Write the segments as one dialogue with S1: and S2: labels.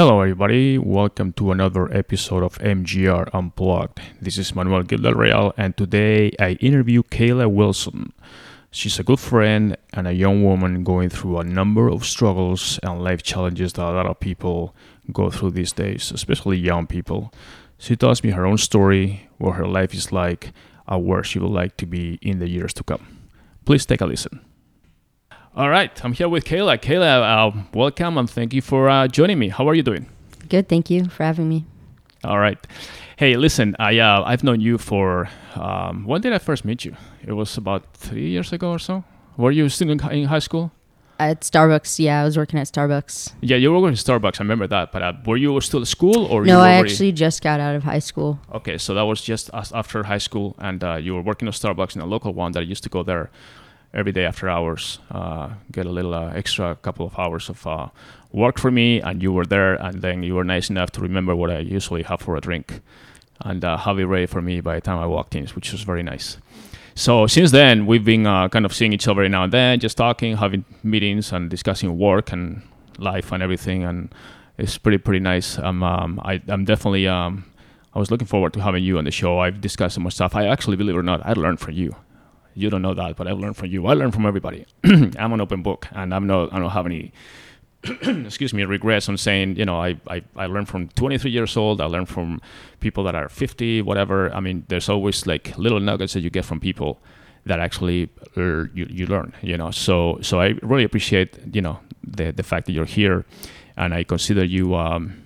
S1: Hello, everybody. Welcome to another episode of MGR Unplugged. This is Manuel Gildel Real, and today I interview Kayla Wilson. She's a good friend and a young woman going through a number of struggles and life challenges that a lot of people go through these days, especially young people. She tells me her own story, what her life is like, and where she would like to be in the years to come. Please take a listen. All right, I'm here with Kayla. Kayla, uh, welcome and thank you for uh, joining me. How are you doing?
S2: Good, thank you for having me.
S1: All right. Hey, listen, I uh, I've known you for um, when did I first meet you? It was about three years ago or so. Were you still in, in high school?
S2: At Starbucks, yeah, I was working at Starbucks.
S1: Yeah, you were working at Starbucks. I remember that. But uh, were you still at school or?
S2: No,
S1: you
S2: I
S1: already-
S2: actually just got out of high school.
S1: Okay, so that was just after high school, and uh, you were working at Starbucks in a local one that I used to go there every day after hours, uh, get a little uh, extra couple of hours of uh, work for me, and you were there, and then you were nice enough to remember what I usually have for a drink, and uh, have it ready for me by the time I walked in, which was very nice. So since then, we've been uh, kind of seeing each other now and then, just talking, having meetings, and discussing work and life and everything, and it's pretty pretty nice. Um, um, I, I'm definitely um, I was looking forward to having you on the show. I've discussed so much stuff. I actually, believe it or not, I learned from you. You don't know that, but I've learned from you. I learned from everybody. I'm an open book, and I'm not. I don't have any. excuse me, regrets on saying, you know, I, I, I learned from 23 years old. I learned from people that are 50, whatever. I mean, there's always like little nuggets that you get from people that actually uh, you, you learn, you know. So so I really appreciate, you know, the the fact that you're here, and I consider you um,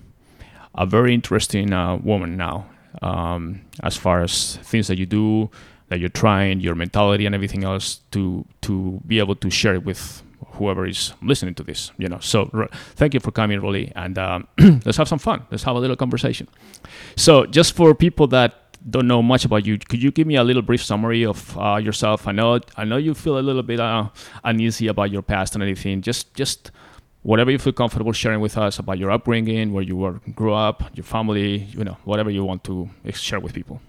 S1: a very interesting uh, woman now, um, as far as things that you do, that you're trying, your mentality and everything else to to be able to share it with whoever is listening to this. You know, so r- thank you for coming, Rolly, and um, let's have some fun. Let's have a little conversation. So, just for people that don't know much about you, could you give me a little brief summary of uh, yourself? I know I know you feel a little bit uh, uneasy about your past and anything. Just just whatever you feel comfortable sharing with us about your upbringing, where you were grew up, your family, you know, whatever you want to share with people.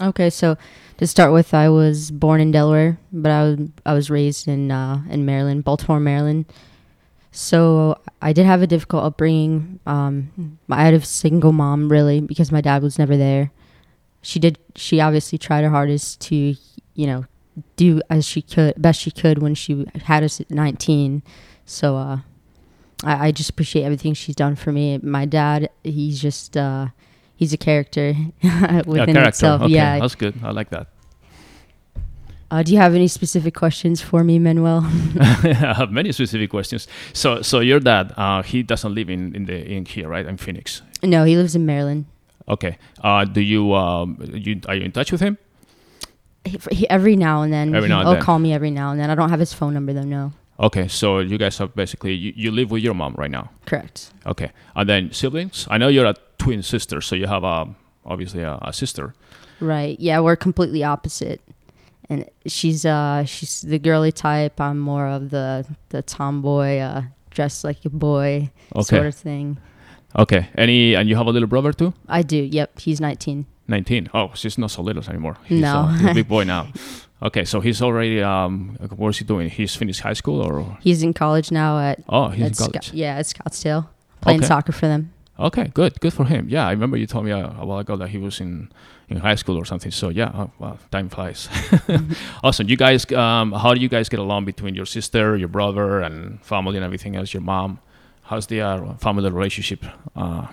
S2: Okay, so to start with, I was born in Delaware, but I was I was raised in uh, in Maryland, Baltimore, Maryland. So I did have a difficult upbringing. Um, I had a single mom, really, because my dad was never there. She did. She obviously tried her hardest to, you know, do as she could, best she could when she had us at 19. So uh, I, I just appreciate everything she's done for me. My dad, he's just uh, he's a character within
S1: character.
S2: itself.
S1: Okay,
S2: Yeah.
S1: that's good. I like that.
S2: Uh, do you have any specific questions for me, Manuel?
S1: I have many specific questions. So, so your dad, uh, he doesn't live in in the in here, right? In Phoenix.
S2: no, he lives in Maryland.
S1: Okay. Uh, do you um, you are you in touch with him?
S2: He, he- every now and then,
S1: Every now and
S2: he'll
S1: then.
S2: call me every now and then. I don't have his phone number though. No,
S1: Okay, so you guys are basically you, you live with your mom right now.
S2: correct.
S1: Okay, and then siblings. I know you're a twin sister, so you have a obviously a, a sister.
S2: Right. Yeah, we're completely opposite. And she's uh she's the girly type. I'm more of the the tomboy, uh, dressed like a boy
S1: Okay.
S2: sort of thing.
S1: Okay. Any and you have a little brother too?
S2: I do. Yep. He's 19.
S1: 19. Oh, she's not so little anymore. He's,
S2: No.
S1: uh, he's a big boy now. Okay, so he's already um what is he doing? He's finished high school or
S2: He's in college now at,
S1: oh he's in
S2: at Sco-
S1: college.
S2: yeah at Scottsdale playing
S1: Okay.
S2: soccer for them.
S1: Okay, good, good for him. Yeah, I remember you told me a, a while ago that he was in in high school or something. So yeah, oh, wow, time flies. awesome. You guys, um, how do you guys get along between your sister, your brother, and family and everything else? Your mom. How's the uh, family relationship uh,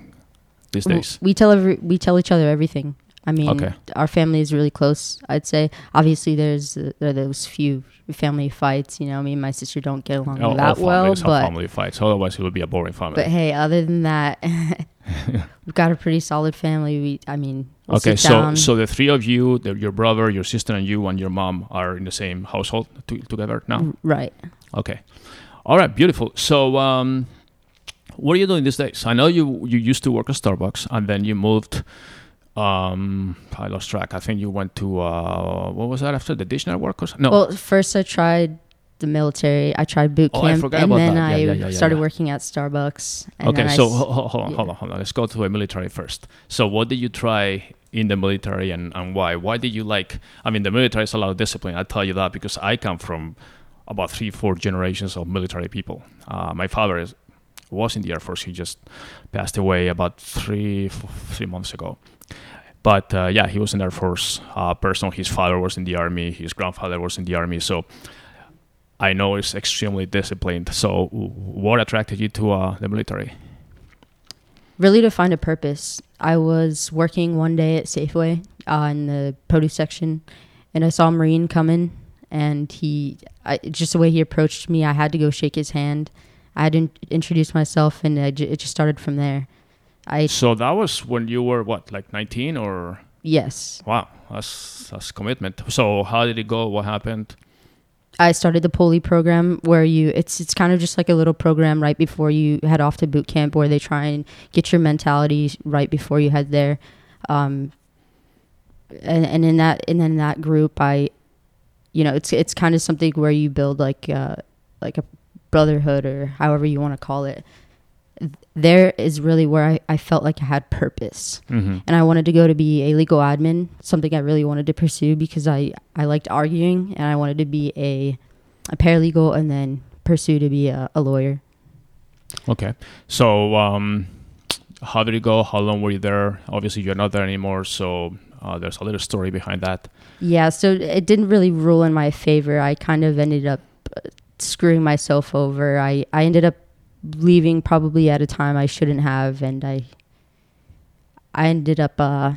S1: these days?
S2: We tell every we tell each other everything. I mean,
S1: Okay.
S2: our family is really close. I'd say. Obviously, there's uh, there are those few family fights. You know, me and my sister don't get along
S1: All- all
S2: that well,
S1: families
S2: but
S1: family fights. Otherwise, it would be a boring family.
S2: but hey, other than that, we've got a pretty solid family. We, I mean, we'll
S1: okay,
S2: sit
S1: so
S2: down.
S1: so the three of you, the, your brother, your sister, and you, and your mom are in the same household to, together now.
S2: Right.
S1: Okay. All right, beautiful. So, um, what are you doing these days? I know you you used to work at Starbucks and then you moved. Um, I lost track. I think you went to uh, what was that after the Dish Network or something? No.
S2: Well, first I tried the military. I tried boot
S1: Oh, I
S2: camp,
S1: forgot
S2: and
S1: about
S2: then
S1: that.
S2: I
S1: yeah, yeah, yeah,
S2: started working at Starbucks. And
S1: okay,
S2: I
S1: so ho- hold on, hold on, hold on. Let's go to the military first. So, what did you try in the military, and, and why? Why did you like? I mean, the military is a lot of discipline. I tell you that because I come from about three, four generations of military people. Uh, my father is was in the Air Force. He just passed away about three three months ago. But uh, yeah, he was an Air Force uh, person. His father was in the Army. His grandfather was in the Army. So I know he's extremely disciplined. So what attracted you to uh, the military?
S2: Really to find a purpose. I was working one day at Safeway uh, in the produce section, and I saw a Marine coming, and he, I, just the way he approached me, I had to go shake his hand. I had to in- introduce myself, and it just started from there. I
S1: So that was when you were what, like 19 or?
S2: yes,
S1: Wow, that's that's commitment. So how did it go? What happened?
S2: I started the Poolee program where you it's it's kind of just like a little program right before you head off to boot camp where they try and get your mentality right before you head there. Um, and and in that and in that group I you know it's it's kind of something where you build like uh like a brotherhood or however you want to call it. There is really where I, I felt like I had purpose
S1: Mm-hmm.
S2: and I wanted to go to be a legal admin, something I really wanted to pursue because I, I liked arguing and I wanted to be a, a paralegal and then pursue to be a, a lawyer.
S1: Okay. So um, how did it go? How long were you there? Obviously, you're not there anymore. So uh, there's a little story behind that.
S2: Yeah, so it didn't really rule in my favor. I kind of ended up uh, screwing myself over. I, I ended up leaving probably at a time I shouldn't have, and I I ended up uh,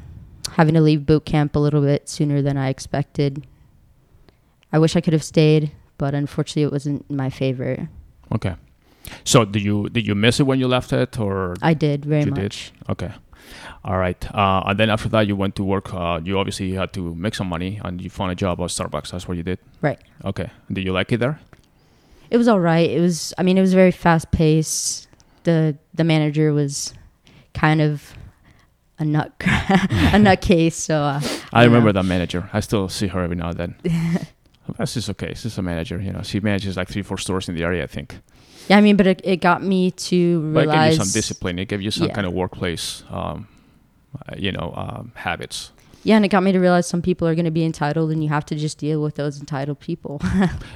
S2: having to leave boot camp a little bit sooner than I expected. I wish I could have stayed, but unfortunately, it wasn't my favor.
S1: Okay. So did you did you miss it when you left it, or
S2: I did very
S1: You did? okay? All right. Uh, and then after that, you went to work. Uh, you obviously had to make some money, and you found a job at Starbucks. That's what you did.
S2: Right.
S1: Okay. Did you like it there?
S2: It was all right. It was. I mean, it was very fast paced. the The manager was kind of a nut a nutcase. So uh,
S1: I remember that manager. I still see her every now and then. That's just okay. She's a manager. You know, she manages like three, four stores in the area. I think.
S2: yeah, I mean, but it, it got me to
S1: But it gave you some discipline. It gave you some
S2: Yeah.
S1: kind of workplace, um, uh, you know, um, habits.
S2: Yeah, and it got me to realize some people are going to be entitled, and you have to just deal with those entitled people.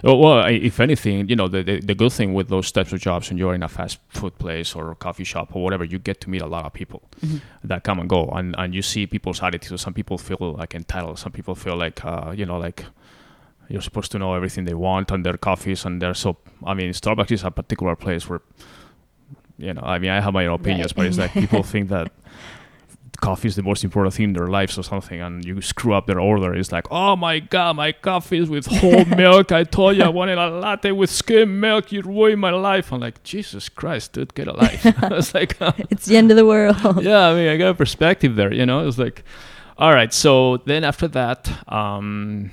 S1: Well, well, if anything, you know, the, the the good thing with those types of jobs, when you're in a fast food place or a coffee shop or whatever, you get to meet a lot of people that come and go, and and you see people's attitudes. Some people feel like entitled. Some people feel like, uh, you know, like you're supposed to know everything they want on their coffees and their so. I mean, Starbucks is a particular place where, you know, I mean, I have my own opinions,
S2: Right.
S1: but it's like people think that coffee is the most important thing in their lives or something and you screw up their order it's like oh my god my coffee is with whole milk i told you i wanted a latte with skim milk you ruined my life i'm like jesus christ dude get a life it's like
S2: it's the end of the world.
S1: yeah i mean i got a perspective there you know it's like all right so then after that um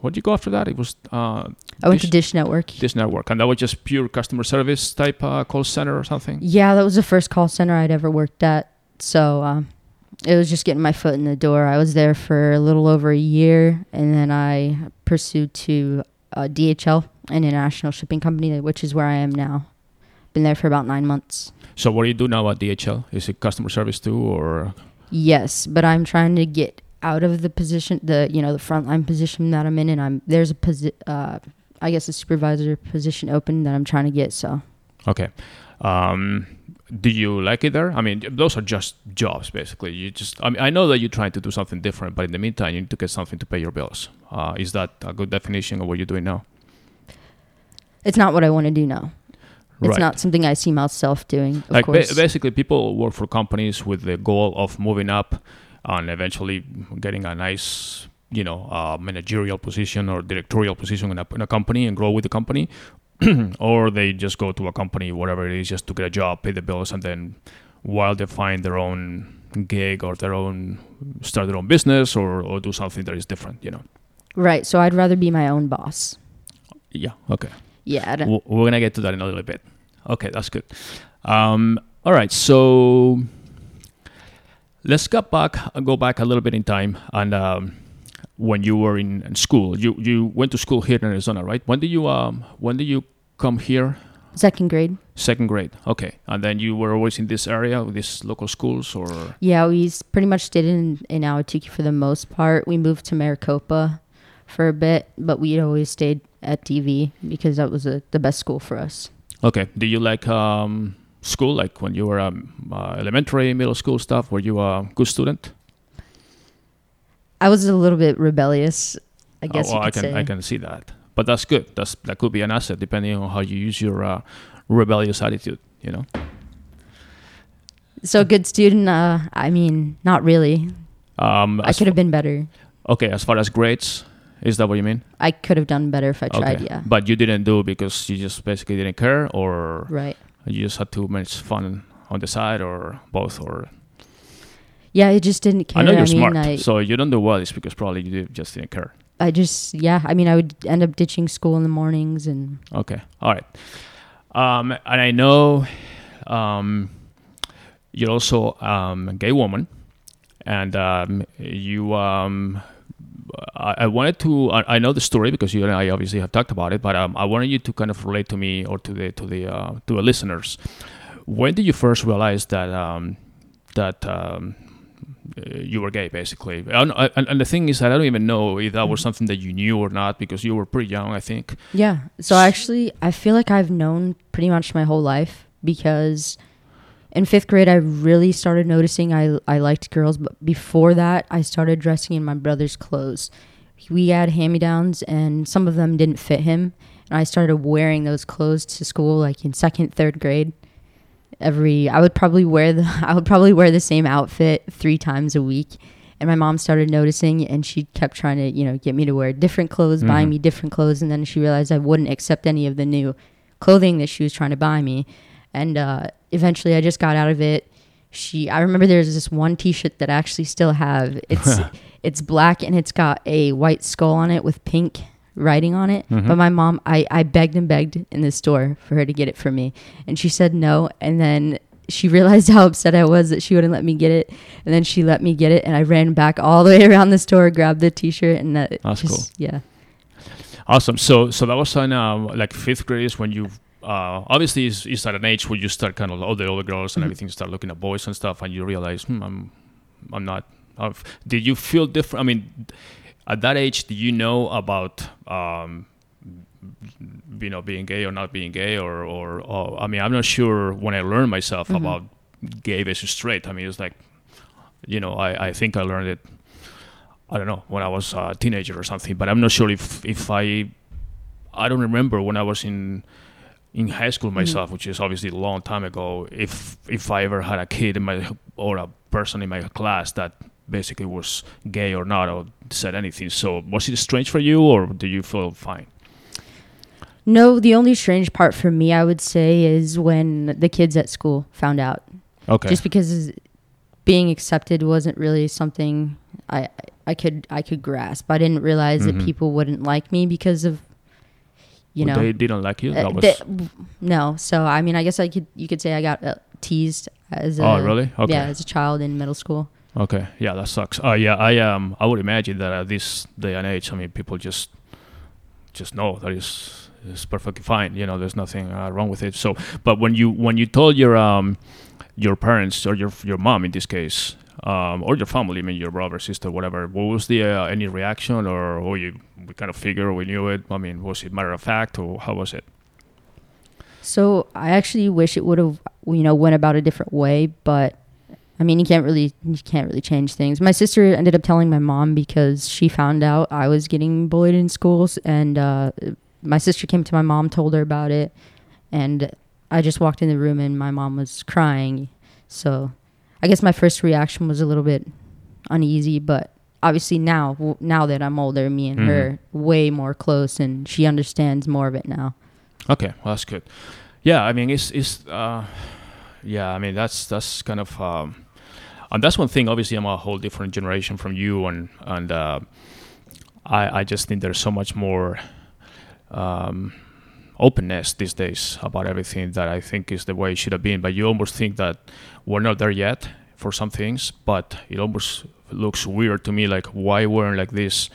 S1: what did you go after that it was uh
S2: I went to
S1: Dish-
S2: Dish Network.
S1: Dish network and that was just pure customer service type uh, call center or something
S2: Yeah, that was the first call center I'd ever worked at. So um, it was just getting my foot in the door. I was there for a little over a year, and then I pursued to uh, DHL, an international shipping company, which is where I am now. Been there for about nine months.
S1: so what do you do now at dhl is it customer service too or
S2: Yes, but I'm trying to get out of the position, the you know the frontline position that I'm in, and I'm there's a posi- uh, I guess a supervisor position open that I'm trying to get. So
S1: Okay. Um, do you like it there? I mean, those are just jobs, basically. You just, I mean, I know that you're trying to do something different, but in the meantime, you need to get something to pay your bills. Uh, is that a good definition of what you're doing now?
S2: it's not what I want to do now. It's not something I see myself doing. Of
S1: like ba-
S2: course.
S1: basically, people work for companies with the goal of moving up and eventually getting a nice, you know, uh, managerial position or directorial position in a, in a company and grow with the company, or they just go to a company, whatever it is, just to get a job, pay the bills, and then while they find their own gig or their own start their own business or, or do something that is different, you know.
S2: Right. So I'd rather be my own boss.
S1: Yeah. Okay.
S2: Yeah.
S1: We're gonna get to that in a little bit. Okay, that's good. Um, all right, so let's go back, go back a little bit in time, and um, when you were in, in school, you you went to school here in Arizona, right? When did you um when did you come here?
S2: second grade.
S1: Second grade. Okay, and then you were always in this area with these local schools, or
S2: Yeah, we pretty much stayed in in Ahwatukee for the most part. We moved to Maricopa for a bit, but we always stayed at DV because that was a, the best school for us.
S1: okay? Do you like um school, like when you were um, uh, elementary, middle school stuff? Were you a good student?
S2: I was a little bit rebellious, I guess
S1: oh, well, I can
S2: say.
S1: I can see that, but that's good. That's that could be an asset depending on how you use your uh, rebellious attitude. You know.
S2: So a good student, uh, I mean, not really.
S1: Um,
S2: I could have been better.
S1: Okay, as far as grades, is that what you mean?
S2: I could have done better if I tried,
S1: okay.
S2: yeah.
S1: But you didn't do because you just basically didn't care, or
S2: Right.
S1: you just had too much fun on the side, or both, or
S2: Yeah, I just didn't care.
S1: I know you're
S2: mean,
S1: smart,
S2: I,
S1: so you don't do well. It's because probably you just didn't care.
S2: I just, yeah, I mean, I would end up ditching school in the mornings and
S1: Okay, all right. Um, and I know um, you're also um, a gay woman, and um, you. Um, I, I wanted to. I, I know the story because you and I obviously have talked about it, but um, I wanted you to kind of relate to me or to the to the uh, to the listeners. When did you first realize that um, that um, you were gay, basically? And, and, and the thing is, that I don't even know if that was mm-hmm. something that you knew or not because you were pretty young, I think.
S2: Yeah. So actually, I feel like I've known pretty much my whole life because in fifth grade, I really started noticing I, I liked girls. But before that, I started dressing in my brother's clothes. We had hand me downs, and some of them didn't fit him. And I started wearing those clothes to school, like in second, third grade. Every I would probably wear the I would probably wear the same outfit three times a week. And my mom started noticing, and she kept trying to, you know, get me to wear different clothes, buying
S1: Mhm.
S2: me different clothes. And then she realized I wouldn't accept any of the new clothing that she was trying to buy me. And uh, eventually, I just got out of it. She, I remember there's this one T-shirt that I actually still have. It's it's black and it's got a white skull on it with pink writing on it.
S1: Mhm.
S2: But my mom, I I begged and begged in the store for her to get it for me, and she said no. And then she realized how upset I was that she wouldn't let me get it, and then she let me get it, and I ran back all the way around the store, grabbed the T-shirt, and that
S1: That's
S2: just,
S1: cool.
S2: Yeah.
S1: Awesome. So so that was in um, like fifth grade is when you uh, obviously is, is at an age where you start kind of all the older girls and
S2: Mhm.
S1: everything start looking at boys and stuff, and you realize hmm, I'm I'm not. I've, did you feel different? I mean, at that age, do you know about um, you know being gay or not being gay or or, or I mean, I'm not sure when I learned myself
S2: Mhm.
S1: about gay versus straight. I mean, it's like you know I I think I learned it. I don't know when I was a teenager or something, but I'm not sure if if I I don't remember when I was in in high school myself, which is obviously a long time ago. If if I ever had a kid in my or a person in my class that basically was gay or not or said anything. So was it strange for you, or do you feel fine?
S2: No, the only strange part for me, I would say, is when the kids at school found out.
S1: Okay.
S2: Just because being accepted wasn't really something I I could I could grasp. I didn't realize
S1: Mhm.
S2: that people wouldn't like me because of you know
S1: they didn't like you.
S2: uh,
S1: That was
S2: they- no. So I mean, I guess I could you could say I got uh, teased as a
S1: oh really? Okay.
S2: yeah as a child in middle school.
S1: Okay, yeah, that sucks. Uh, yeah, I um, I would imagine that at this day and age, I mean, people just, just know that is is perfectly fine. You know, there's nothing uh, wrong with it. So, but when you when you told your um, your parents or your your mom in this case, um, or your family, I mean, your brother, sister, whatever, what was the uh, any reaction or or you we kind of figure we knew it? I mean, was it matter of fact or how was it?
S2: So I actually wish it would have you know went about a different way, but I mean you can't really you can't really change things. My sister ended up telling my mom because she found out I was getting bullied in schools, and uh, my sister came to my mom, told her about it, and I just walked in the room and my mom was crying. So I guess my first reaction was a little bit uneasy, but obviously now now that I'm older, me and
S1: Mhm.
S2: her way more close, and she understands more of it now.
S1: Okay, well, that's good. Yeah, I mean, it's it's uh, yeah, I mean that's that's kind of um, and that's one thing. Obviously, I'm a whole different generation from you, and and uh, I I just think there's so much more um, openness these days about everything that I think is the way it should have been. But you almost think that we're not there yet for some things, but it almost looks weird to me. Like why weren't like this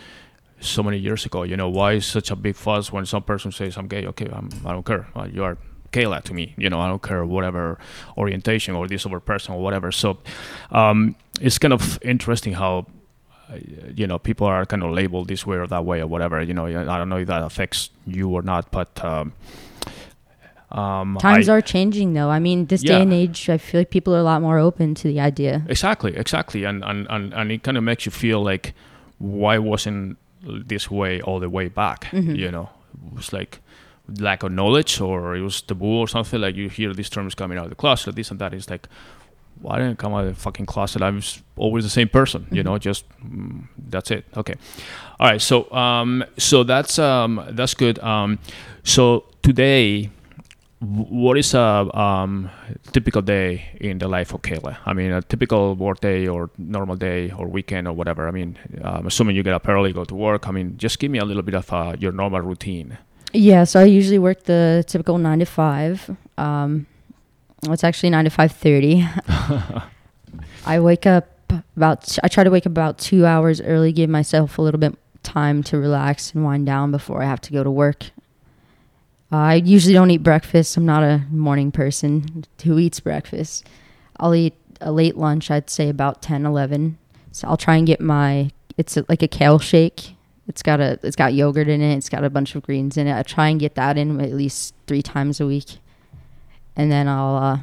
S1: so many years ago. You know, why is such a big fuss when some person says I'm gay? Okay, I'm, I don't care. Uh, you are Kayla to me. You know, I don't care whatever orientation or this other person or whatever. So um, it's kind of interesting how. uh, You know, people are kind of labeled this way or that way or whatever. You know, I don't know if that affects you or not, but um, Um,
S2: Times
S1: I-
S2: are changing, though. I mean, this
S1: Yeah.
S2: day and age, I feel like people are a lot more open to the idea.
S1: Exactly, exactly, and and and, and it kind of makes you feel like, why wasn't this way all the way back?
S2: Mhm.
S1: You know, it was like lack of knowledge, or it was taboo, or something. Like you hear these terms coming out of the closet, this and that. It's like, why didn't I come out of the fucking closet? I was always the same person. You
S2: Mhm.
S1: know, just mm, that's it. Okay, all right. So um, so that's um, that's good. Um, so today. What is a um, typical day in the life of Kayla? I mean, a typical work day or normal day or weekend or whatever. I mean, I'm assuming you get up early, go to work. I mean, just give me a little bit of uh, your normal routine.
S2: Yeah, so I usually work the typical nine to five. Um, well, it's actually nine to five thirty. I wake up about. I try to wake up about two hours early, give myself a little bit time to relax and wind down before I have to go to work. I usually don't eat breakfast. I'm not a morning person who eats breakfast. I'll eat a late lunch. I'd say about 10, 11. So I'll try and get my. It's a, like a kale shake. It's got a. It's got yogurt in it. It's got a bunch of greens in it. I try and get that in at least three times a week, and then I'll. Uh,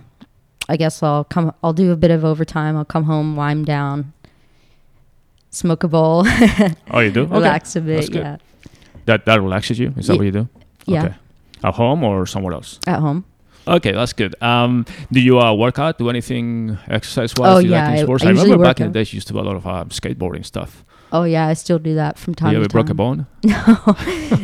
S2: I guess I'll come. I'll do a bit of overtime. I'll come home, wind down, smoke a bowl,
S1: Oh, you do? Okay.
S2: relax a
S1: That's
S2: bit. Yeah,
S1: That that relaxes you? Is that what you do?
S2: yeah,
S1: Okay. At home or somewhere else?
S2: at home.
S1: Okay, that's good. Um, do you uh, work out? Do anything exercise wise?
S2: Oh,
S1: do you
S2: yeah,
S1: like
S2: I-
S1: sports?
S2: I
S1: I, remember back in the days you used to do a lot of uh, skateboarding stuff.
S2: Oh yeah, I still do that from time
S1: you
S2: to
S1: ever broke a bone?
S2: no,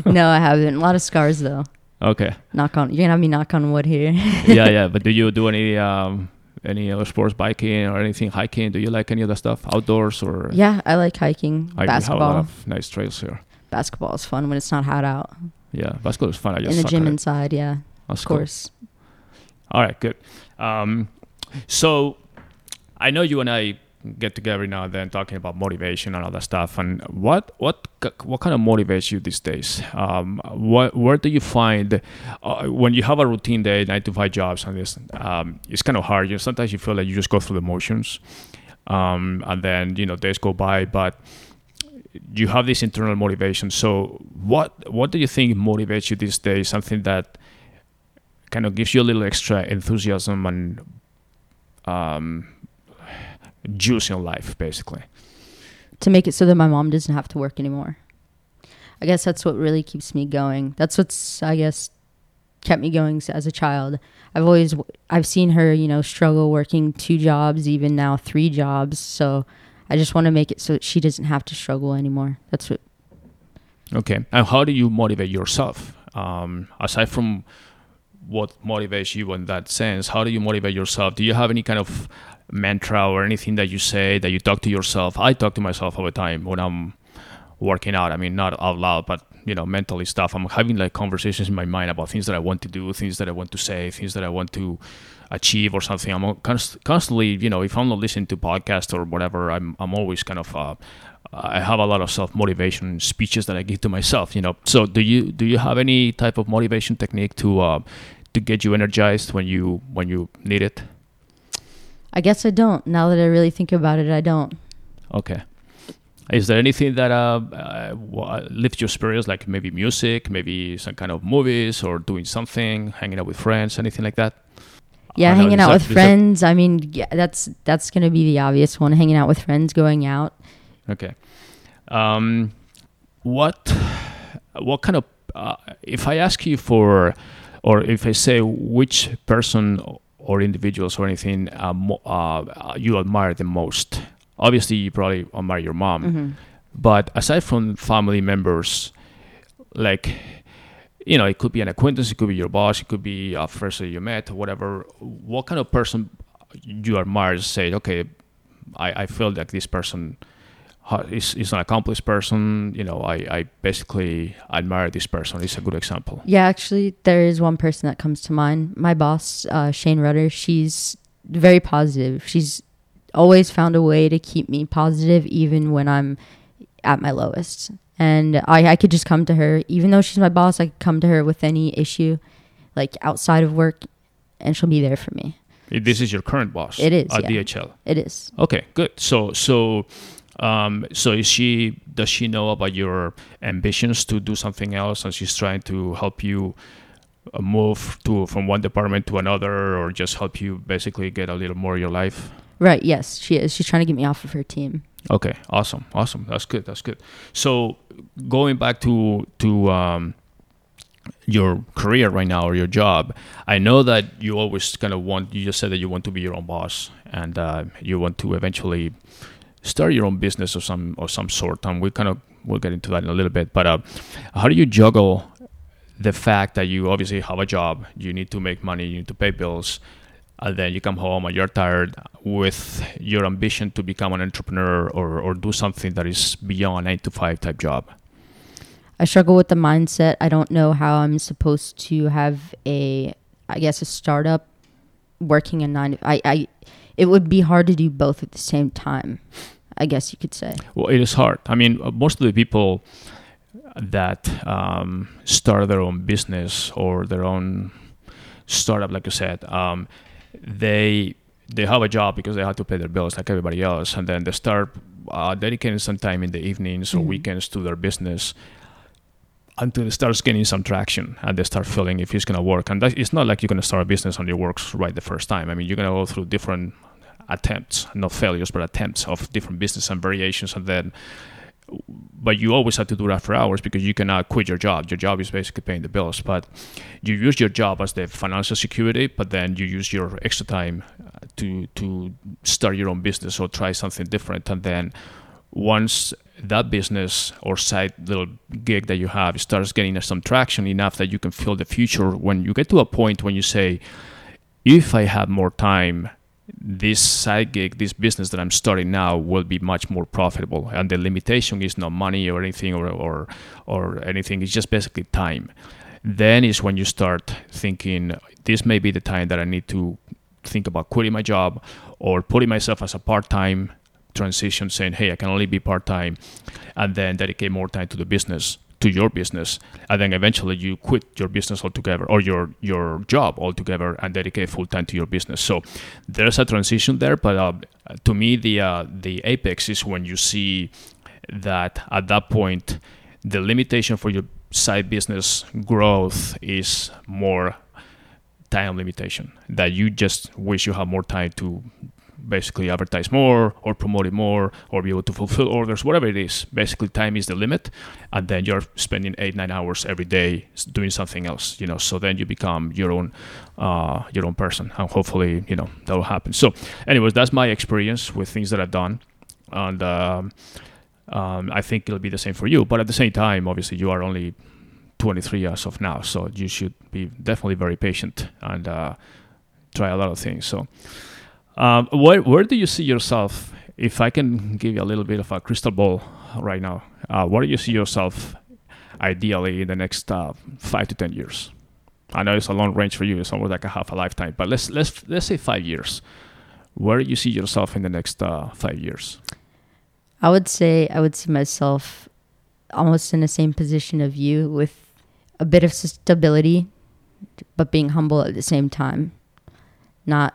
S2: no, I haven't. A lot of scars though.
S1: Okay.
S2: Knock on. You're gonna have me knock on wood here.
S1: yeah, yeah. But do you do any um, any other sports, biking or anything, hiking? Do you like any of that stuff, outdoors or?
S2: yeah, I like hiking.
S1: I, we have a lot
S2: basketball.
S1: nice trails here.
S2: Basketball is fun when it's not hot out.
S1: Yeah, basketball is fun. I just
S2: In the gym inside, yeah,
S1: That's
S2: of
S1: cool.
S2: course.
S1: All right, good. Um, so I know you and I get together now and then talking about motivation and all that stuff. And what what what kind of motivates you these days? Um, what where do you find uh, when you have a routine day, nine to five jobs, and this um, it's kind of hard. You know, sometimes you feel like you just go through the motions, um, and then you know days go by, but you have this internal motivation. So what what do you think motivates you these days? Something that kind of gives you a little extra enthusiasm and um, juice in life, basically.
S2: To make it so that my mom doesn't have to work anymore. I guess that's what really keeps me going. That's what's I guess kept me going as a child. I've always I've seen her, you know, struggle working two jobs, even now three jobs. So I just want to make it so that she doesn't have to struggle anymore. That's what
S1: Okay. And how do you motivate yourself? Um, aside from what motivates you in that sense, how do you motivate yourself? Do you have any kind of mantra or anything that you say that you talk to yourself? I talk to myself all the time when I'm working out. I mean, not out loud, but you know, mentally stuff. I'm having like conversations in my mind about things that I want to do, things that I want to say, things that I want to achieve or something. I'm const- constantly, you know, if I'm not listening to podcasts or whatever, I'm I'm always kind of uh, I have a lot of self motivation speeches that I give to myself. You know, so do you do you have any type of motivation technique to uh, to get you energized when you when you need it?
S2: I guess I don't. Now that I really think about it, I don't.
S1: Okay. Is there anything that uh, uh, lifts your spirits, like maybe music, maybe some kind of movies, or doing something, hanging out with friends, anything like that?
S2: Yeah,
S1: I know,
S2: hanging out
S1: that-
S2: with
S1: is that-
S2: friends. I mean, yeah, that's that's gonna be the obvious one. Hanging out with friends, going out.
S1: Okay. Um, what what kind of uh, if I ask you for, or if I say which person or individuals or anything uh, mo- uh, you admire the most? Obviously, you probably admire your mom,
S2: hmm
S1: but aside from family members, like you know, it could be an acquaintance, it could be your boss, it could be a person you met, whatever. What kind of person you admire? Say, okay, I, I feel like this person is, is an accomplished person. You know, I, I basically admire this person. It's a good example.
S2: Yeah, actually, there is one person that comes to mind. My boss, uh, Shane Rudder. She's very positive. She's always found a way to keep me positive, even when I'm at my lowest. And I, I could just come to her, even though she's my boss. I could come to her with any issue, like outside of work, and she'll be there for me.
S1: This is your current boss.
S2: It is,
S1: at
S2: yeah.
S1: DHL.
S2: It is.
S1: Okay, good. So so um so is she does she know about your ambitions to do something else and she's trying to help you uh, move to from one department to another, or just help you basically get a little more of your life?
S2: Right. Yes, she is. She's trying to get me off of her team.
S1: Okay. Awesome. Awesome. That's good. That's good. So going back to to um, your career right now or your job, I know that you always kind of want. You just said that you want to be your own boss and uh, you want to eventually start your own business of some of some sort. And we kind of we'll get into that in a little bit. But uh, how do you juggle the fact that you obviously have a job, you need to make money, you need to pay bills, and then you come home and you're tired with your ambition to become an entrepreneur or, or do something that is beyond eight to five type job?
S2: I struggle with the mindset. I don't know how I'm supposed to have a, I guess, a startup working a nine. I, I, it would be hard to do both at the same time. I guess you could say.
S1: Well, it is hard. I mean, uh, most of the people that um, start their own business or their own startup, like you said, um, they they have a job because they have to pay their bills like everybody else, and then they start uh, dedicating some time in the evenings or
S2: Mhm.
S1: weekends to their business until it starts getting some traction and they start feeling if it's going to work. And that, it's not like you're going to start a business and it works right the first time. I mean, you're going to go through different attempts, not failures, but attempts of different business and variations, and then. But you always have to do it after hours because you cannot quit your job. Your job is basically paying the bills, but you use your job as the financial security, but then you use your extra time uh, to to start your own business or try something different, and then once that business or side little gig that you have starts getting some traction enough that you can feel the future when you get to a point when you say if i have more time this side gig this business that i'm starting now will be much more profitable. And the limitation is not money or anything or or, or anything. It's just basically time. Then is when you start thinking this may be the time that i need to think about quitting my job or putting myself as a part-time transition saying hey i can only be part-time and then dedicate more time to the business to your business and then eventually you quit your business altogether or your your job altogether and dedicate full time to your business. So there's a transition there but uh, to me the uh, the apex is when you see that at that point the limitation for your side business growth is more time limitation that you just wish you have more time to basically advertise more or promote it more or be able to fulfill orders whatever it is. Basically time is the limit and then you're spending eight nine hours every day doing something else you know so then you become your own uh, your own person and hopefully you know that will happen. So anyways that's my experience with things that i've done and um, um, i think it'll be the same for you but at the same time obviously you are only 23 as of now so you should be definitely very patient and uh, try a lot of things so um, where, where do you see yourself if i can give you a little bit of a crystal ball right now uh, where do you see yourself ideally in the next uh, five to ten years? I know it's a long range for you it's almost like a half a lifetime but let's let's let's say five years. Where do you see yourself in the next uh, five years?
S2: I would say I would see myself almost in the same position of you with a bit of stability, but being humble at the same time. Not,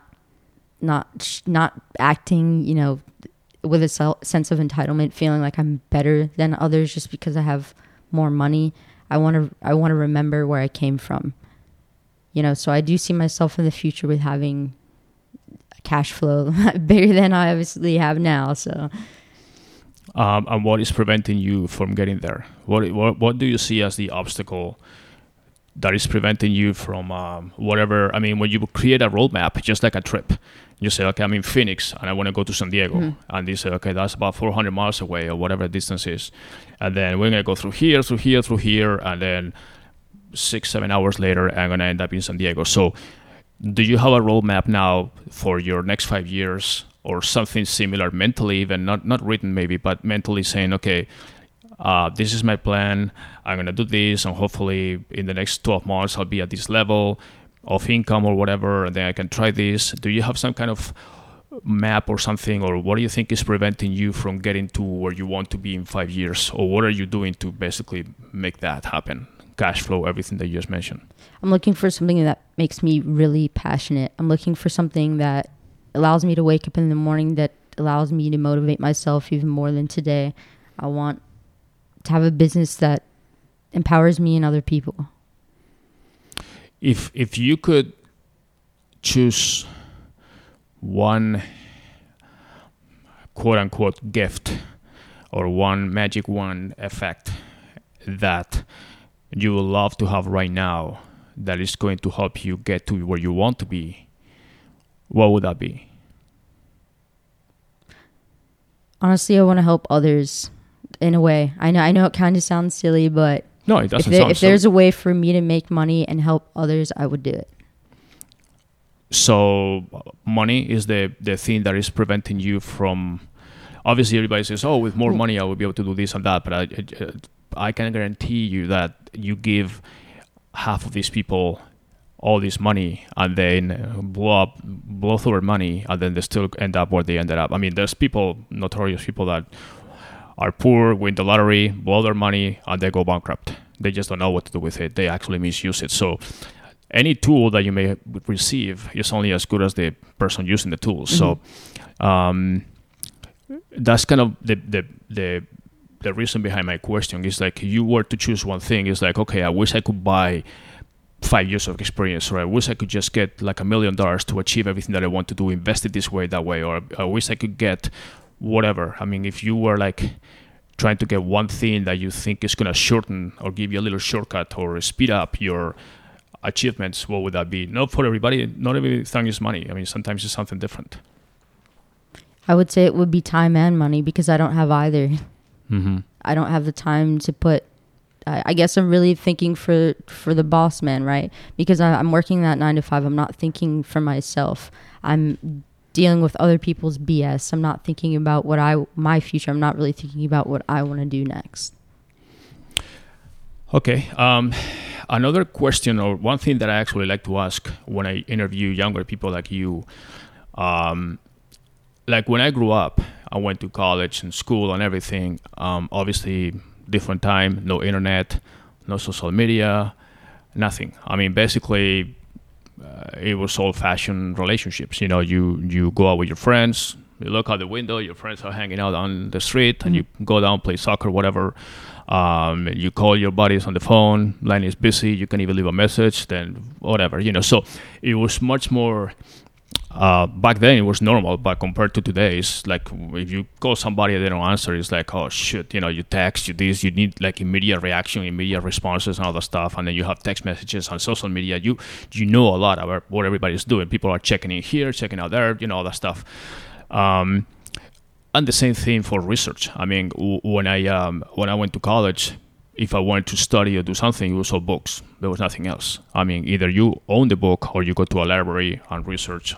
S2: not, not acting, you know, with a sense of entitlement, feeling like I'm better than others just because I have more money. I want to, I want to remember where I came from. You know, so I do see myself in the future with having cash flow bigger than I obviously have now. So.
S1: um, and what is preventing you from getting there? What, what what do you see as the obstacle that is preventing you from um, whatever? I mean, when you create a roadmap, just like a trip, you say, okay, I'm in Phoenix and I want to go to San Diego,
S2: Mhm.
S1: and you say, okay, that's about 400 miles away or whatever the distance is, and then we're gonna go through here, through here, through here, and then six, seven hours later, I'm gonna end up in San Diego. So, do you have a roadmap now for your next five years or something similar mentally, even not not written maybe, but mentally saying, okay, uh, this is my plan. I'm gonna do this, and hopefully in the next 12 months I'll be at this level of income or whatever, and then I can try this. Do you have some kind of map or something, or what do you think is preventing you from getting to where you want to be in five years, or what are you doing to basically make that happen? Cash flow, everything that you just mentioned.
S2: I'm looking for something that makes me really passionate. I'm looking for something that allows me to wake up in the morning, that allows me to motivate myself even more than today. I want to have a business that empowers me and other people.
S1: if if you could choose one quote unquote gift or one magic wand effect that you would love to have right now that is going to help you get to where you want to be, what would that be?
S2: Honestly, I want to help others in a way. I know I know it kind of sounds silly, but
S1: No, it
S2: if,
S1: doesn't
S2: there,
S1: sound
S2: if there's a way for me to make money and help others, I would do it.
S1: so money is the the thing that is preventing you from obviously everybody says oh with more money i will be able to do this and that but i i, can guarantee you that you give half of these people all this money and then blow up blow through their money and then they still end up where they ended up i mean there's people notorious people that are poor win the lottery blow their money and they go bankrupt. They just don't know what to do with it. They actually misuse it. So any tool that you may receive is only as good as the person using the tool. So um, that's kind of the, the the the reason behind my question. Is like you were to choose one thing. It's like okay I wish I could buy five years of experience or I wish I could just get like a million dollars to achieve everything that I want to do invest it this way that way or I wish I could get whatever I mean if you were like trying to get one thing that you think is going to shorten or give you a little shortcut or speed up your achievements, what would that be? Not for everybody. Not everything is money. I mean, sometimes it's something different.
S2: I would say it would be time and money because I don't have either.
S1: Mm-hmm.
S2: I don't have the time to put. I I guess I'm really thinking for for the boss man, right? Because I, I'm working that nine to five. I'm not thinking for myself. I'm dealing with other people's BS. I'm not thinking about what I my future. I'm not really thinking about what I want to do next.
S1: Okay. Um, another question, or one thing that I actually like to ask when I interview younger people like you, um, like when I grew up, I went to college and school and everything. Um, obviously, different time, no internet, no social media, nothing. I mean, basically, uh, it was old-fashioned relationships. You know, you you go out with your friends, you look out the window, your friends are hanging out on the street, and you go down play soccer, whatever. Um, you call your buddies on the phone. Line is busy. You can even leave a message. Then whatever, you know. So it was much more. Uh, back then it was normal, but compared to today, it's like if you call somebody they don't answer, it's like oh shit, you know. You text, you this, you need like immediate reaction, immediate responses, and all that stuff, and then you have text messages on social media. You you know a lot about what everybody's doing. People are checking in here, checking out there, you know all that stuff. Um, and the same thing for research. I mean, when I um, when I went to college, if I wanted to study or do something, was all books. There was nothing else. I mean, either you own the book or you go to a library and research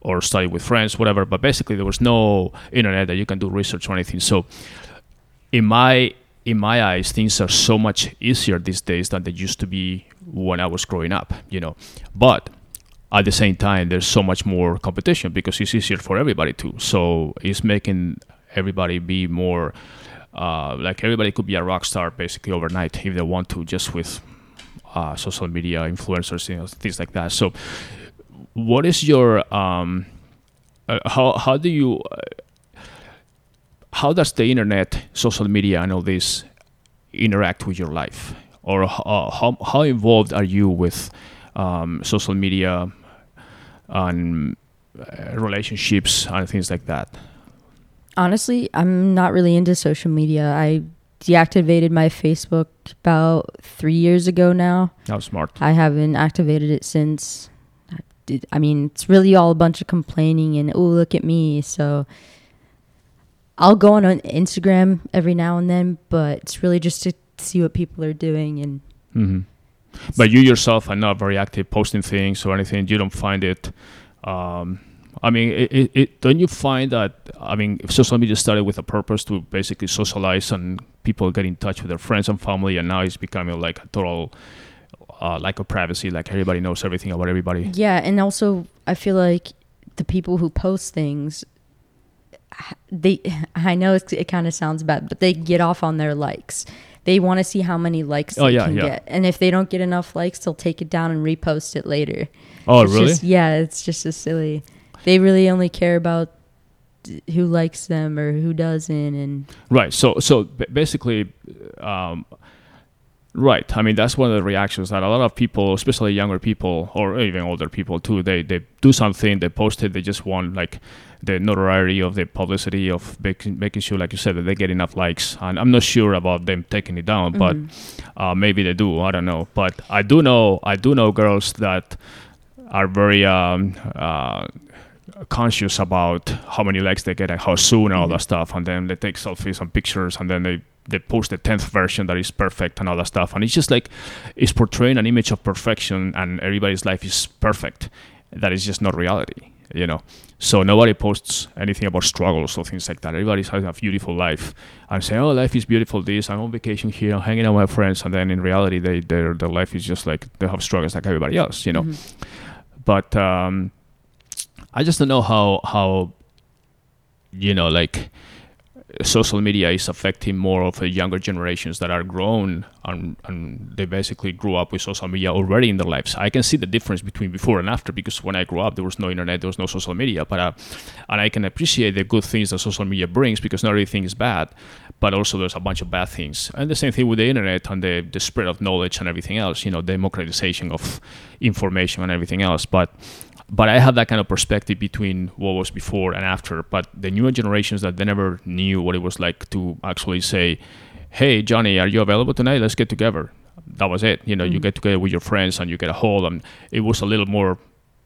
S1: or study with friends, whatever. But basically, there was no internet that you can do research or anything. So, in my in my eyes, things are so much easier these days than they used to be when I was growing up. You know, but at the same time, there's so much more competition because it's easier for everybody too. So it's making everybody be more uh, like everybody could be a rock star basically overnight if they want to, just with uh, social media influencers, you know, things like that. So, what is your um, uh, how how do you uh, how does the internet, social media, and all this interact with your life, or uh, how how involved are you with um, social media and relationships and things like that?
S2: Honestly, I'm not really into social media. I deactivated my Facebook about three years ago now.
S1: How smart.
S2: I haven't activated it since. I did- I mean, it's really all a bunch of complaining and oh, look at me. So I'll go on on Instagram every now and then, but it's really just to see what people are doing and
S1: hmm But you yourself are not very active posting things or anything. You don't find it. Um, I mean, it, it, it, don't you find that? I mean, if social media started with a purpose to basically socialize and people get in touch with their friends and family, and now it's becoming like a total uh, lack of privacy. Like everybody knows everything about everybody.
S2: Yeah, and also I feel like the people who post things, they I know it's, it kind of sounds bad, but they get off on their likes. They want to see how many likes
S1: Oh,
S2: they
S1: yeah,
S2: can
S1: yeah.
S2: get, and if they don't get enough likes, they'll take it down and repost it later.
S1: Oh,
S2: It's
S1: really?
S2: just- yeah, it's just a silly. They really only care about who likes them or who doesn't, and
S1: Right. So so basically, um, Right. I mean, that's one of the reactions that a lot of people, especially younger people or even older people too, they, they do something, they post it, they just want like the notoriety of the publicity of making, making sure, like you said, that they get enough likes. And I'm not sure about them taking it down, but uh, maybe they do. I don't know. But I do know, I do know girls that are very um, uh, conscious about how many likes they get and how soon and all that stuff. And then they take selfies and pictures, and then they they post the tenth version that is perfect and all that stuff. And it's just like it's portraying an image of perfection, and everybody's life is perfect. That is just not reality, you know. So nobody posts anything about struggles or things like that. Everybody's having a beautiful life and say, "Oh, life is beautiful." This I'm on vacation here, I'm hanging out with my friends, and then in reality, they their their life is just like they have struggles like everybody else, you know. But um, I just don't know how how you know like social media is affecting more of the younger generations that are grown and, and they basically grew up with social media already in their lives. I can see the difference between before and after because when I grew up there was no internet, there was no social media, but uh, and I can appreciate the good things that social media brings because not everything is bad, but also there's a bunch of bad things. And the same thing with the internet and the, the spread of knowledge and everything else, you know, democratization of information and everything else. But but I have that kind of perspective between what was before and after. But the newer generations that they never knew what it was like to actually say, "Hey, Johnny, are you available tonight? Let's get together." That was it. You know, you mm. get together with your friends and you get a hold, and it was a little more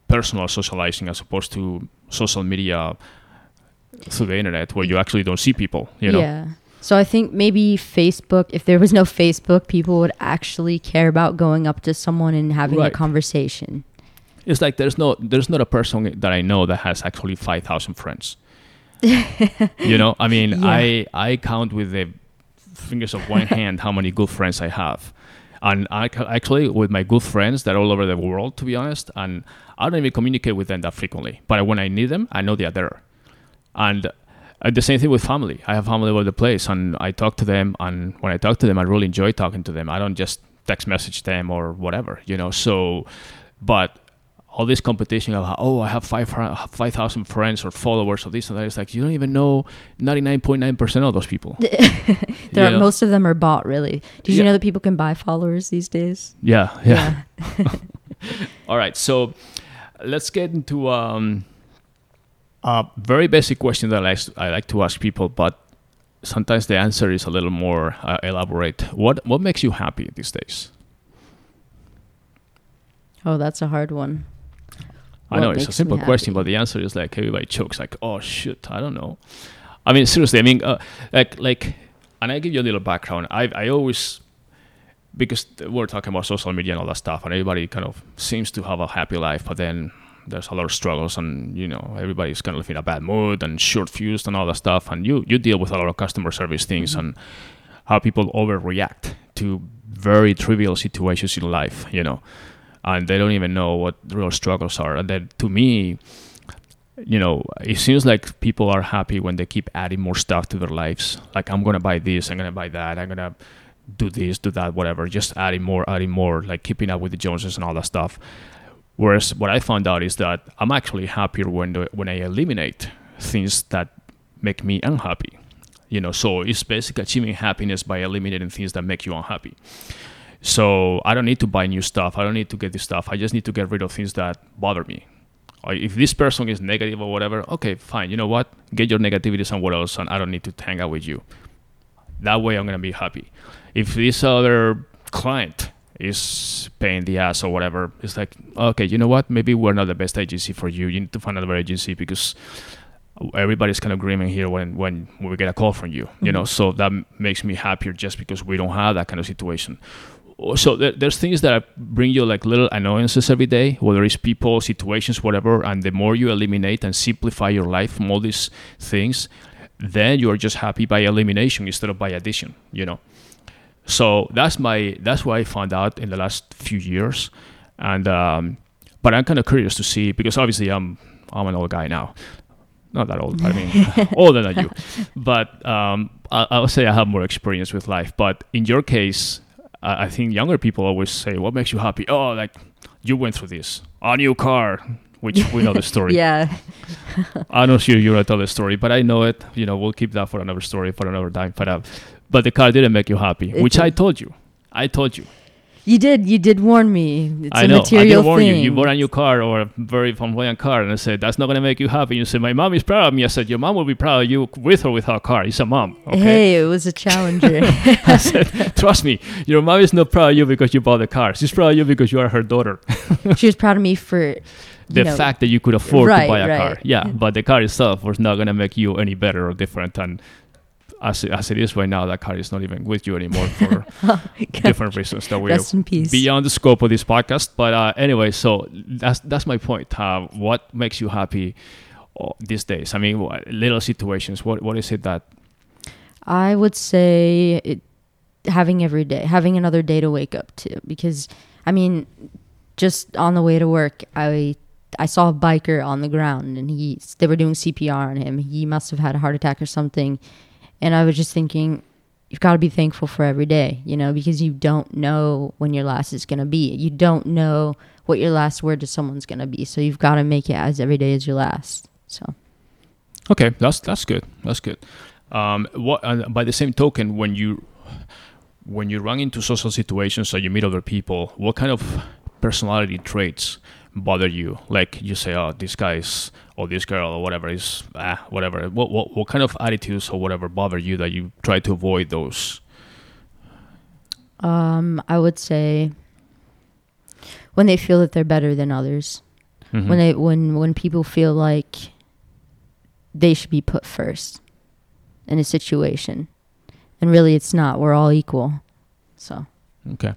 S1: personal socializing as opposed to social media through the internet where you actually don't see people. You know.
S2: Yeah. So I think maybe Facebook, if there was no Facebook, people would actually care about going up to someone and having
S1: Right.
S2: a conversation.
S1: It's like there's no there's not a person that I know that has actually five thousand friends. you know, I mean,
S2: Yeah.
S1: I I count with the fingers of one hand how many good friends I have, and I actually with my good friends that are all over the world, to be honest, and I don't even communicate with them that frequently. But when I need them, I know they are there, and. Uh, the same thing with family. I have family all over the place, and I talk to them. And when I talk to them, I really enjoy talking to them. I don't just text message them or whatever, you know. So, but all this competition of oh I have five five thousand friends or followers or this and that. It's like you don't even know ninety nine point nine percent of those people.
S2: There are, most of them are bought. Really? Did you know that people can buy followers these days?
S1: Yeah, yeah. All right, so let's get into um, a very basic question that I like, I like to ask people, but sometimes the answer is a little more uh, elaborate. What what makes you happy these days?
S2: Oh, that's a hard one.
S1: I know it's a simple question, but the answer is like everybody chokes, like, oh shit, I don't know. I mean, seriously, I mean, uh, like, like, and I give you a little background. I, I always, because we're talking about social media and all that stuff, and everybody kind of seems to have a happy life, but then there's a lot of struggles, and you know, everybody's kind of in a bad mood and short fused and all that stuff, and you you deal with a lot of customer service things and how people overreact to very trivial situations in life, you know, and they don't even know what real struggles are. And then to me, you know, it seems like people are happy when they keep adding more stuff to their lives. Like I'm gonna buy this, I'm gonna buy that, I'm gonna do this, do that, whatever. Just adding more, adding more, like keeping up with the Joneses and all that stuff. Whereas what I found out is that I'm actually happier when the, when I eliminate things that make me unhappy. You know, so it's basically achieving happiness by eliminating things that make you unhappy. So I don't need to buy new stuff. I don't need to get this stuff. I just need to get rid of things that bother me. Or if this person is negative or whatever, okay, fine. You know what? Get your negativity somewhere else, and I don't need to hang out with you. That way, I'm gonna be happy. If this other client is paying the ass or whatever, it's like, okay, you know what? Maybe we're not the best agency for you. You need to find another agency because everybody's kind of agreeing here when, when we get a call from you. You mm-hmm. know, so that makes me happier just because we don't have that kind of situation so there, there's things that bring you like little annoyances every day whether it's people situations whatever and the more you eliminate and simplify your life from all these things then you are just happy by elimination instead of by addition you know? So that's my that's what i found out in the last few years and um but i'm kind of curious to see because obviously i'm i'm an old guy now. Not that old i mean older than you. But um I, i'll say i have more experience with life but in your case I I think younger people always say, "What makes you happy?" Oh, like you went through this, a new car, which we know the story.
S2: Yeah.
S1: I'm not sure you're gonna tell the story, but I know it. You know, we'll keep that for another story for another time. But uh, but the car didn't make you happy,
S2: It
S1: which I told you. I told you.
S2: You did. You did warn me. It's
S1: I
S2: a
S1: know. I
S2: material
S1: did warn
S2: thing.
S1: you. You bought a new car or a very flamboyant car, and I said that's not gonna make you happy. You said my mom is proud of me. I said your mom will be proud of you with or without a car. It's a mom. Okay.
S2: Hey, it was a challenger.
S1: I said, trust me, your mom is not proud of you because you bought the car. She's proud of you because you are her daughter.
S2: she was proud of me for
S1: The
S2: know,
S1: fact that you could afford
S2: Right,
S1: to buy a
S2: right.
S1: car, yeah, but the car itself was not gonna make you any better or different. And as it, as it is right now, that car is not even with you anymore for different reasons that
S2: we're
S1: beyond the scope of this podcast. But uh, anyway, so that's that's my point. Uh, what makes you happy uh, these days? I mean, little situations. What what is it that?
S2: I would say it, having every day, having another day to wake up to. Because I mean, just on the way to work, I I saw a biker on the ground, and he they were doing CPR on him. He must have had a heart attack or something, and I was just thinking. You've got to be thankful for every day, you know, because you don't know when your last is going to be. You don't know what your last word to someone's going to be. So you've got to make it as every day as your last. So
S1: Okay, that's that's good. That's good. Um, what uh, by the same token, when you when you run into social situations or you meet other people, what kind of personality traits bother you? Like you say, oh, this guy is or this girl or whatever is ah whatever. What what what kind of attitudes or whatever bother you that you try to avoid those?
S2: Um, I would say when they feel that they're better than others.
S1: Mhm.
S2: When they when when people feel like they should be put first in a situation. And really it's not. We're all equal. So
S1: Okay.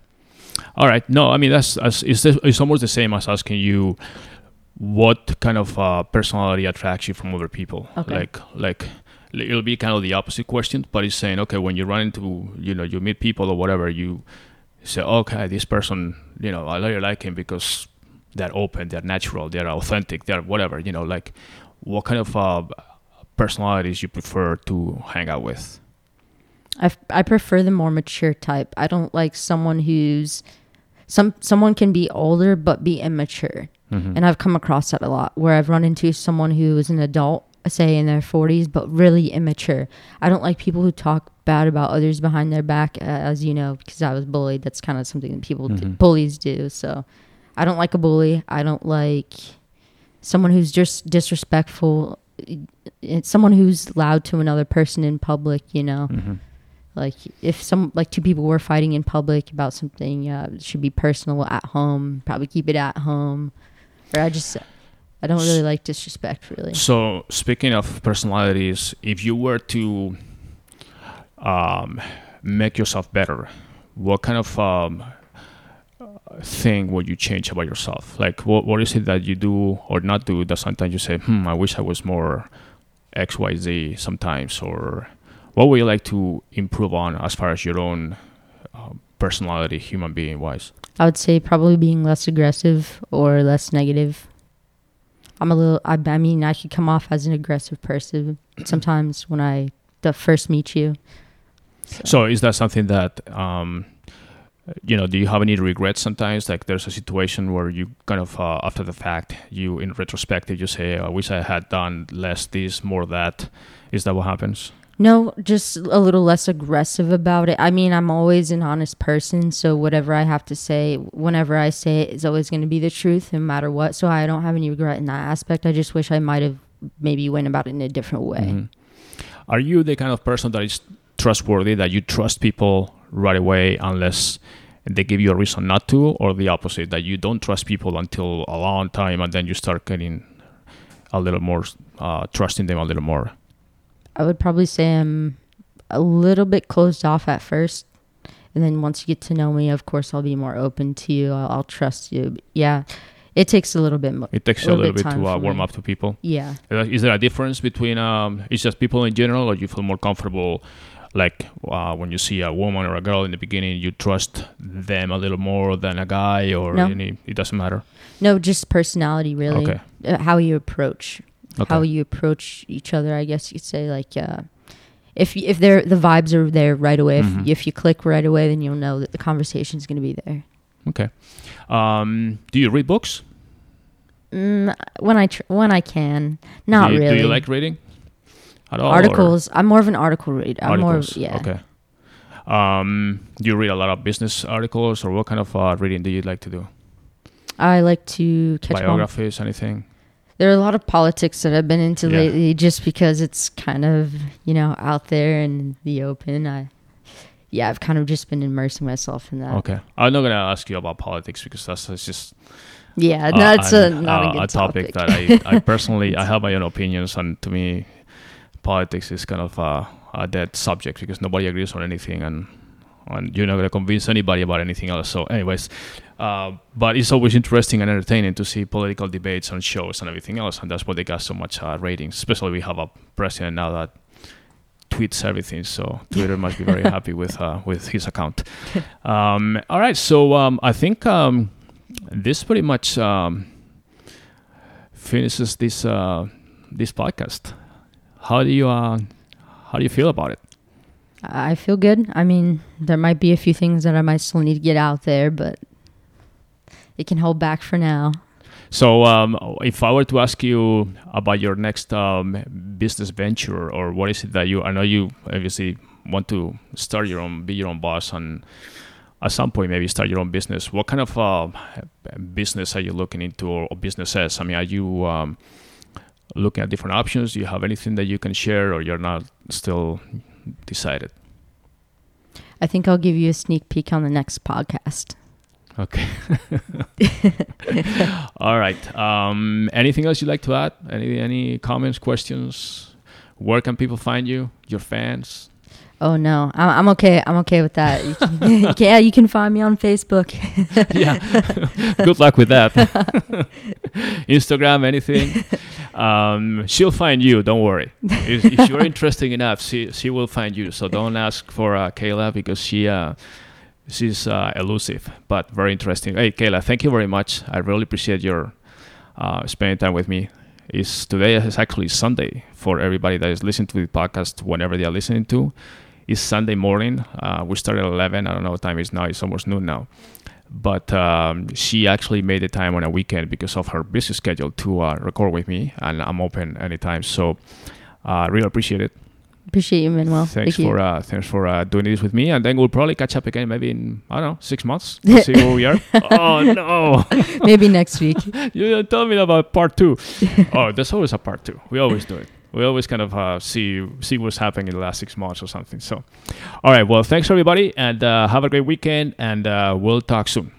S1: All right. No, I mean that's, that's it's, it's almost the same as asking you what kind of uh, personality attracts you from other people.
S2: Okay.
S1: Like like it'll be kind of the opposite question, but it's saying okay when you run into you know you meet people or whatever you say okay this person you know I really like him because they're open, they're natural, they're authentic, they're whatever you know like what kind of uh, personalities you prefer to hang out with.
S2: I, f- I prefer the more mature type. I don't like someone who's some someone can be older but be immature.
S1: Mhm.
S2: And I've come across that a lot where I've run into someone who is an adult, say in their 40s, but really immature. I don't like people who talk bad about others behind their back, as you know, because I was bullied. That's kind of something that people, do,
S1: Mhm.
S2: bullies do. So I don't like a bully. I don't like someone who's just disrespectful. It's someone who's loud to another person in public, you know
S1: Mhm.
S2: Like if some like two people were fighting in public about something uh, should be personal at home probably keep it at home or i just i don't really like disrespect really
S1: So speaking of personalities, if you were to um, make yourself better, what kind of um, thing would you change about yourself? Like, what what is it that you do or not do that sometimes you say, "Hmm, I wish I was more xyz Sometimes, or what would you like to improve on as far as your own uh, personality, human being wise?
S2: i would say probably being less aggressive or less negative i'm a little i, I mean i could come off as an aggressive person sometimes when i the first meet you
S1: So is that something that um, you know? Do you have any regrets sometimes? Like there's a situation where you kind of uh, after the fact, you in retrospective, you say, "I wish I had done less this, more that." Is that what happens?
S2: No, just a little less aggressive about it. I mean, I'm always an honest person, so whatever I have to say, whenever I say it, is always going to be the truth, no matter what. So I don't have any regret in that aspect. I just wish I might have maybe went about it in a different way.
S1: Mhm. Are you the kind of person that is trustworthy that you trust people right away unless they give you a reason not to, or the opposite that you don't trust people until a long time and then you start getting a little more uh, trusting them a little more?
S2: I would probably say I'm a little bit closed off at first. And then once you get to know me, of course, I'll be more open to you. I'll, I'll trust you. But yeah, it takes a little bit more.
S1: It takes
S2: A
S1: you a
S2: little
S1: little
S2: bit
S1: bit to uh, warm
S2: me.
S1: up to people.
S2: Yeah.
S1: Uh, Is there a difference between um, it's just people in general, or you feel more comfortable, like uh, when you see a woman or a girl in the beginning, you trust them a little more than a guy, or
S2: No.
S1: any, it doesn't matter.
S2: No, just personality, really.
S1: Okay.
S2: Uh, how you approach
S1: Okay.
S2: how you approach each other. I guess you could say like uh, if if they're the vibes are there right away.
S1: Mhm.
S2: If if you click right away, then you'll know that the conversation is going to be there.
S1: okay. Um, do you read books?
S2: Mm, when I tr- when I can, not
S1: do you,
S2: really.
S1: Do you like reading? At all? or-
S2: articles? I'm more of an article reader. I'm
S1: Articles.
S2: more of, yeah.
S1: Okay. Um, do you read a lot of business articles, or what kind of uh, reading do you like to do?
S2: I like to catch up
S1: Biographies, anything?
S2: There are a lot of politics that I've been into
S1: Yeah.
S2: lately just because it's kind of, you know, out there in the open. I yeah, I've kind of just been immersing myself in that.
S1: Okay, I'm not gonna ask you about politics because that's, that's just
S2: Yeah,
S1: uh,
S2: that's a not
S1: uh,
S2: a good
S1: topic,
S2: topic.
S1: that I, I personally I have my own opinions, and to me, politics is kind of a, a dead subject because nobody agrees on anything, and and you're not gonna convince anybody about anything else. So, anyways, uh, but it's always interesting and entertaining to see political debates on shows and everything else, and that's why they got so much uh, ratings. Especially we have a president now that tweets everything, so Twitter must be very happy with uh, with his account. Um, all right, so um, I think um, this pretty much um, finishes this uh, this podcast. How do you uh, how do you feel about it?
S2: I feel good. I mean, there might be a few things that I might still need to get out there, but it can hold back for now.
S1: So, um, if I were to ask you about your next um, business venture, or what is it that you, I know you obviously want to start your own, be your own boss, and at some point maybe start your own business. What kind of uh, business are you looking into, or, or businesses? I mean, are you um, looking at different options? Do you have anything that you can share, or you're not still decided?
S2: I think I'll give you a sneak peek on the next podcast.
S1: Okay. All right. Um, anything else you'd like to add? Any any comments, questions? Where can people find you? Your fans?
S2: Oh no, I'm, I'm okay. I'm okay with that. You can, you can- yeah, you can find me on Facebook.
S1: yeah. Good luck with that. Instagram, anything? Um, she'll find you. Don't worry. If, if you're interesting enough, she she will find you. So don't ask for uh, Kayla because she. Uh, She's uh, elusive, but very interesting. Hey, Kayla, thank you very much. I really appreciate your uh, spending time with me. Is today is actually Sunday for everybody that is listening to the podcast whenever they are listening to. It's Sunday morning. Uh, we started at 11. I don't know what time it is now. It's almost noon now. But um, she actually made the time on a weekend because of her busy schedule to uh, record with me, and I'm open anytime. So, uh, really appreciate it.
S2: Appreciate you, Manuel.
S1: Thanks
S2: Thank you.
S1: for uh, thanks for uh, doing this with me, and then we'll probably catch up again maybe in I don't know six months. to see where we are. oh no!
S2: Maybe next week.
S1: you tell me about part two. oh, there's always a part two. We always do it. We always kind of uh, see see what's happening in the last six months or something. So, all right. Well, thanks everybody, and uh, have a great weekend, and uh, we'll talk soon.